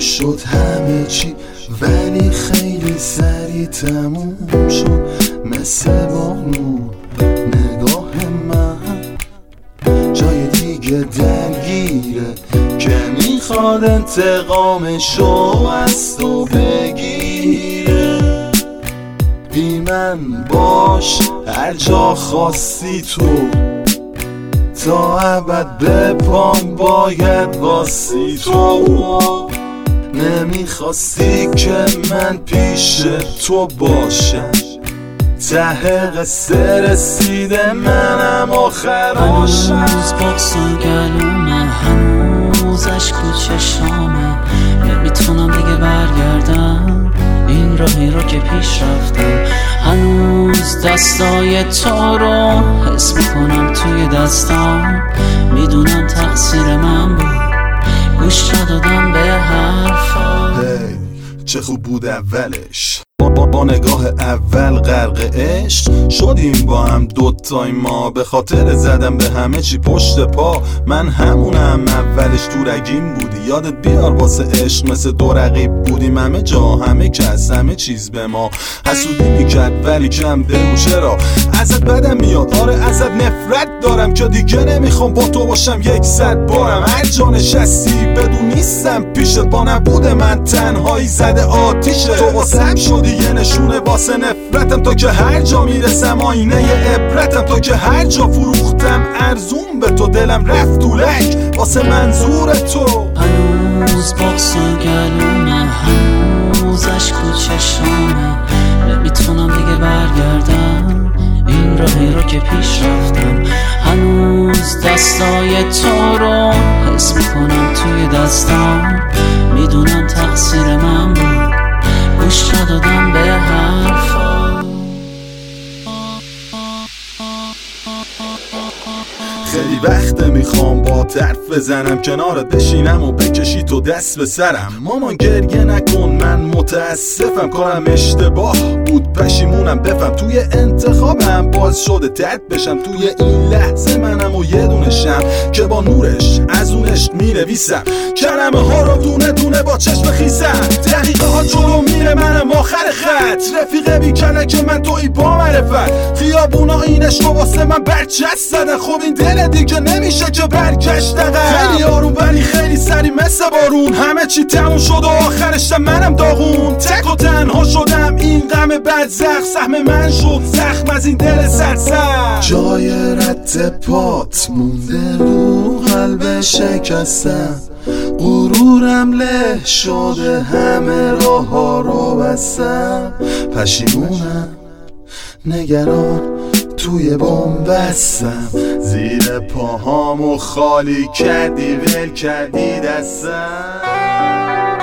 شد همه چی ولی خیلی سریع تموم شد. مثل بانو نگاه من. جای دیگه درگیره که می‌خواد انتقامشو از تو بگیره. بی من باش هر جا خواستی تو. تا ابد به پام باید واسی تو. نمی‌خواستی که من پیش تو باشم. ته قصه رسیده منم آخراشم هنوز باکس و گلومه هنوز عشق و چشامه. نمی‌تونم دیگه برگردم این راهی رو که پیش رفتم. هنوز دستای تو رو حس می‌کنم توی دستام می‌دونم تقصیر من بود. چه خوب بود اولش. نگاه اول غرق عشق شدیم با هم دوتای ما. به خاطر زدم به همه چی پشت پا. من همونم اولش تو رگیم بودی. یادت بیار واسه عشق مثل دو رقیب بودیم. همه جا همه کس همه چیز به ما. حسودی می‌کرد ولی کم بگو چرا. ازت بدم میاد. آره ازت نفرت دارم که دیگه نمی‌خوام با تو باشم. یک صد بارم. هر جا نشستی بدون نیستم. پیشت با نبود من تنهایی. زده آتیشه. تو واسم شدی یه نشونه واسه نفرتم. تو که هر جا می‌رسم آینه عبرتم. تو که هر جا فروختم ارزون به تو دلم رفت تو لک واسه منظور تو. هنوز بغض تو گلومه هنوز اشک تو چشامه نمی‌تونم دیگه برگردم. این راهی رو که پیش رفتم. هنوز دستای تو رو حس می‌کنم توی دستام می‌دونم تقصیر من بود. 不笑都特别好。وقت می‌خوام با طرف بزنم کنارت بشینم و بکشی تو دست به سرم. مامان گریه نکن من متاسفم کارم اشتباه بود. پشیمونم بفهم توی انتخابم باز شده ترد بشم. توی این لحظه منم و یه دونه شم که با نورش از اونش می‌نویسم. کلمه ها رو دونه دونه با چشم خیزم دقیقه ها جلو میره منم آخر خط. رفیقه بی که من توی با معرفت خیابونا اینش رو واسه من برچست زدن. خب این دل دیگه نمیشه که برگشت خیلی آروم ولی خیلی سری مثل بارون. همه چی تموم شد و آخرش منم داغون. تک و تنها شدم این غم بد زخ سهم من شد زخم از این دل سرسر جای رد پات مونده رو قلب شکستم. غرورم له شده همه راه ها رو بستم. پشیمونم نگران. توی بوم بستم. زیر پاهامو خالی کردی ول کردی دستم.